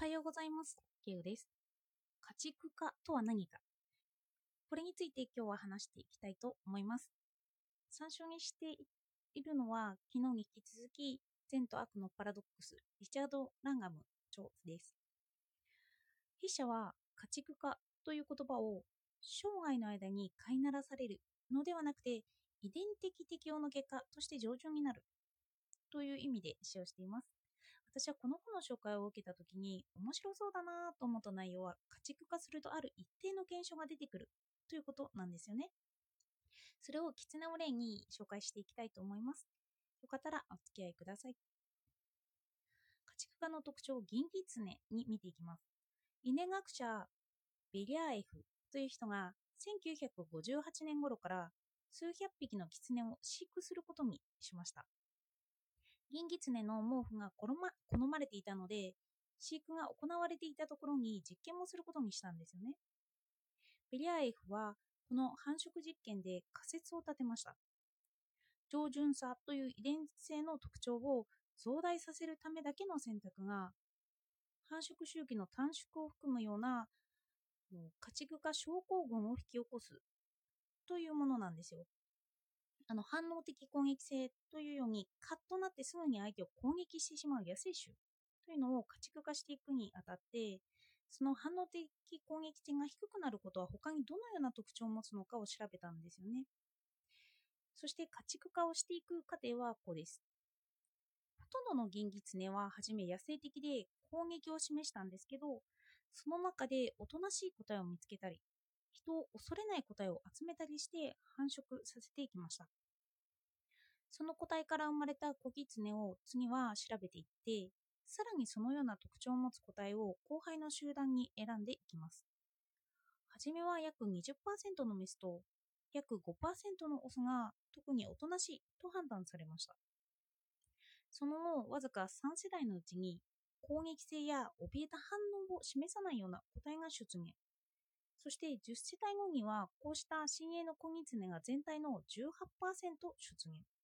はようございます。ケウです。家畜化とは何かこれについて今日は話していきたいと思います。参照にしているのは、昨日に引き続き、善と悪のパラドックス、リチャード・ランガム著です。筆者は家畜化という言葉を生涯の間に飼いならされるのではなくて、遺伝的適応の結果として上場になるという意味で使用しています。私はこの本の紹介を受けたときに面白そうだなと思った内容は家畜化するとある一定の現象が出てくるということなんですよね。それを狐を例に紹介していきたいと思います。よかったらお付き合いください。家畜化の特徴、銀狐に見ていきます。稲学者ベリャーエフという人が1958年頃から数百匹の狐を飼育することにしました。銀狐の毛布が好ま好まれていたので、飼育が行われていたところに実験もすることにしたんですよね。ベリアエフはこの繁殖実験で仮説を立てました。上順差という遺伝性の特徴を増大させるためだけの選択が繁殖周期の短縮を含むような家畜化症候群を引き起こすというものなんですよ。あの反応的攻撃性というようにカッとなってすぐに相手を攻撃してしまう野生種というのを家畜化していくにあたってその反応的攻撃性が低くなることは他にどのような特徴を持つのかを調べたんですよね。そして家畜化をしていく過程はこうです。ほとんどの銀狐ははじめ野生的で攻撃を示したんですけど、その中でおとなしい答えを見つけたり、人を恐れない答えを集めたりして繁殖させていきました。その個体から生まれた子狐を次は調べていって、さらにそのような特徴を持つ個体を後輩の集団に選んでいきます。はじめは約20%のメスと約5%のオスが特におとなしいと判断されました。その後、わずか3世代のうちに攻撃性や怯えた反応を示さないような個体が出現。そして10世帯後にはこうした新鋭の子狐が全体の18%出現。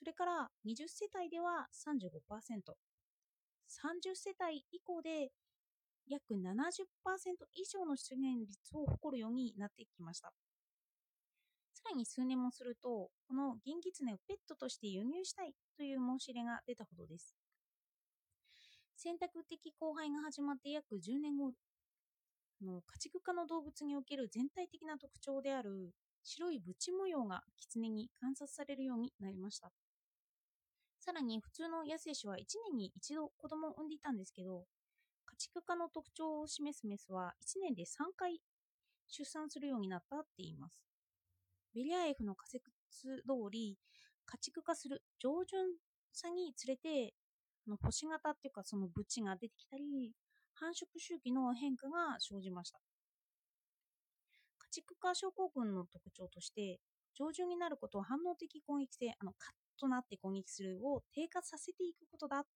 それから20世帯では35%、30世帯以降で約70%以上の出現率を誇るようになってきました。さらに数年もすると、この銀狐をペットとして輸入したいという申し入れが出たほどです。選択的交配が始まって約10年後、の家畜化の動物における全体的な特徴である白いブチ模様が狐に観察されるようになりました。さらに普通の野生種は1年に一度子供を産んでいたんですけど、家畜化の特徴を示すメスは1年で3回出産するようになったって言います。ベリアエフの仮説通り、家畜化する上順さにつれて、あの星型っていうかそのブチが出てきたり、繁殖周期の変化が生じました。家畜化症候群の特徴として、上順になることは反応的攻撃性、あのカッとなって攻撃するを低下させていくことだと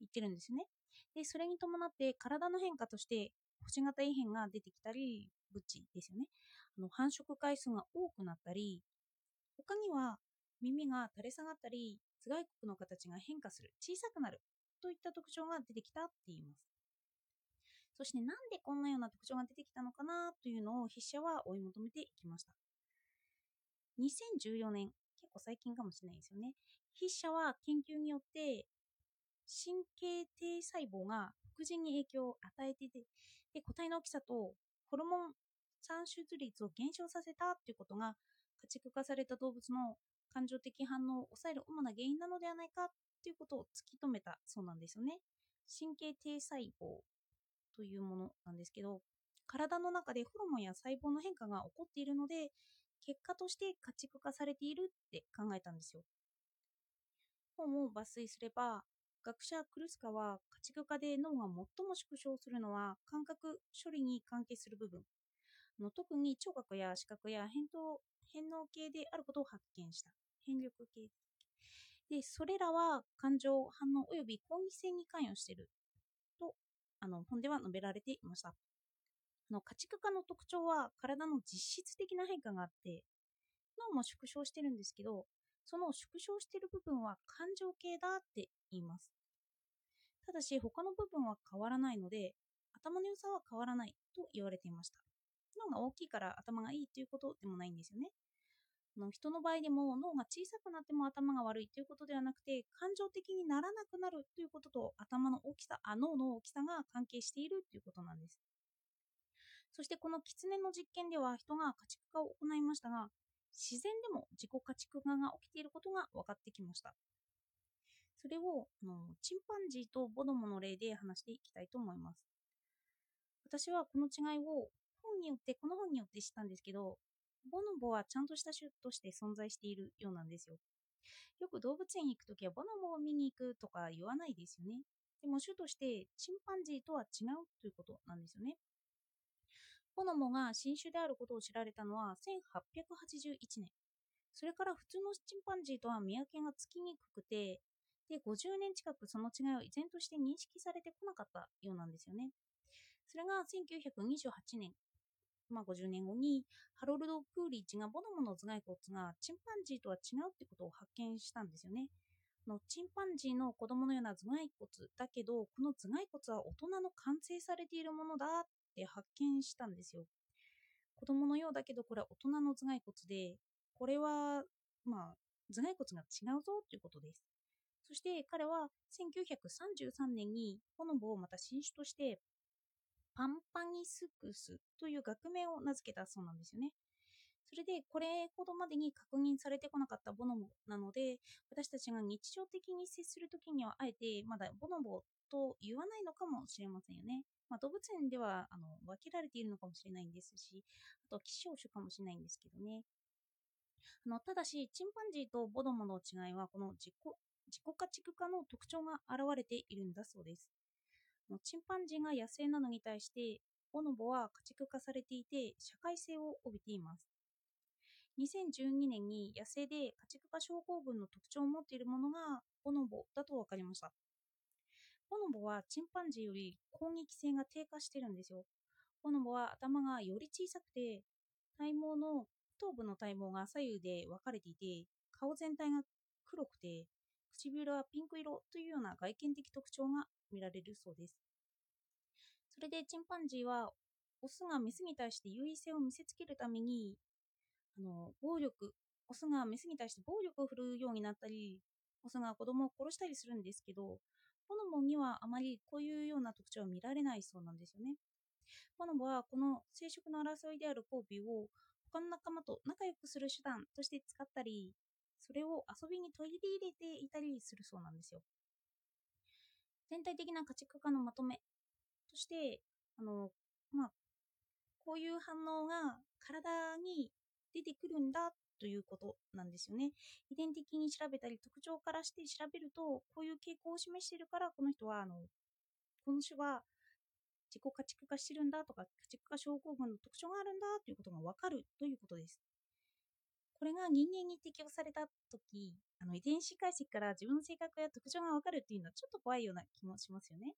言ってるんですね。で、それに伴って体の変化として星型異変が出てきたり、ブチですよね。あの繁殖回数が多くなったり、他には耳が垂れ下がったり、頭蓋骨の形が変化する、小さくなるといった特徴が出てきたって言います。そしてなんでこんなような特徴が出てきたのかなというのを筆者は追い求めていきました。2014年、構最近かもしれないですよね。筆者は研究によって神経低細胞が副腎に影響を与えていて、で個体の大きさとホルモン産出率を減少させたということが家畜化された動物の感情的反応を抑える主な原因なのではないかということを突き止めたそうなんですよね。神経低細胞というものなんですけど、体の中でホルモンや細胞の変化が起こっているので、結果として家畜化されているって考えたんですよ。本を抜粋すれば、学者クルスカは家畜化で脳が最も縮小するのは感覚処理に関係する部分。の特に聴覚や視覚や変動変能系であることを発見した。変力系。で、それらは感情、反応及び攻撃性に関与しているとあの本では述べられていました。あの家畜化の特徴は体の実質的な変化があって脳も縮小してるんですけどその縮小している部分は感情系だって言います。ただし他の部分は変わらないので頭の良さは変わらないと言われていました。脳が大きいから頭がいいということでもないんですよね。の人の場合でも脳が小さくなっても頭が悪いということではなくて感情的にならなくなるということと頭の大きさあ脳の大きさが関係しているということなんです。そしてこの狐の実験では人が家畜化を行いましたが自然でも自己家畜化が起きていることが分かってきましたそれをあのチンパンジーとボドモの例で話していきたいと思います私はこの違いを本によってこの本によって知ったんですけどボノボはちゃんとした種として存在しているようなんですよ。よく動物園に行くときはボノボを見に行くとか言わないですよね。でも種としてチンパンジーとは違うということなんですよね。ボノボが新種であることを知られたのは1881年。それから普通のチンパンジーとは見分けがつきにくくて、で、50年近くその違いを依然として認識されてこなかったようなんですよね。それが1928年、まあ、50年後にハロルド・プーリッチがボノモの頭蓋骨がチンパンジーとは違うってことを発見したんですよね。のチンパンジーの子供のような頭蓋骨だけどこの頭蓋骨は大人の完成されているものだって発見したんですよ。子供のようだけどこれは大人の頭蓋骨でこれはまあ頭蓋骨が違うぞということです。そして彼は1933年にボノボをまた新種としてパンパニスクスという学名を名付けたそうなんですよね。それでこれほどまでに確認されてこなかったボノボなので私たちが日常的に接するときにはあえてまだボノボと言わないのかもしれませんよね。まあ、動物園ではあの分けられているのかもしれないんですしあと希少種かもしれないんですけどね。あのただしチンパンジーとボノボの違いはこの自己自己家畜化の特徴が現れているんだそうです。チンパンジーが野生なのに対してボノボは家畜化されていて社会性を帯びています2012年に野生で家畜化症候群の特徴を持っているものがボノボだと分かりましたボノボはチンパンジーより攻撃性が低下してるんですよボノボは頭がより小さくて体毛の頭部の体毛が左右で分かれていて顔全体が黒くて唇はピンク色というような外見的特徴が見られるそうです。それでチンパンジーはオスがメスに対して優位性を見せつけるためにあの暴力オスがメスに対して暴力を振るうようになったりオスが子供を殺したりするんですけどボノボにはあまりこういうような特徴は見られないそうなんですよね。ボノボはこの生殖の争いである交尾を他の仲間と仲良くする手段として使ったりそれを遊びに取り入れていたりするそうなんですよ。全体的な家畜化のまとめとして、あの、まあ、こういう反応が体に出てくるんだということなんですよね。遺伝的に調べたり、特徴からして調べると、こういう傾向を示しているから、この人は、あの、この種は自己家畜化してるんだとか、家畜化症候群の特徴があるんだということがわかるということです。これが人間に適用された時あの遺伝子解析から自分の性格や特徴がわかるっていうのはちょっと怖いような気もしますよね。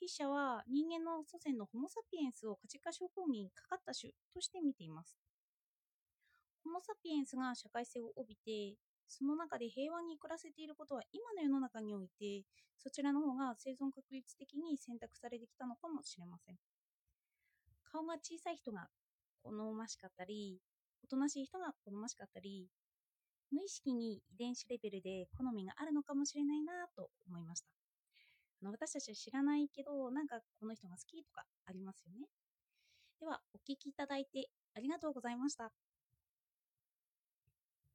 筆者は人間の祖先のホモ・サピエンスを家畜化症候群にかかった種として見ています。ホモ・サピエンスが社会性を帯びて、その中で平和に暮らせていることは今の世の中において、そちらの方が生存確率的に選択されてきたのかもしれません。顔が小さい人が好ましかったり、おとなしい人が好ましかったり、無意識に遺伝子レベルで好みがあるのかもしれないなと思いました。あの私たちは知らないけど、なんかこの人が好きとかありますよね。では、お聴きいただいてありがとうございました。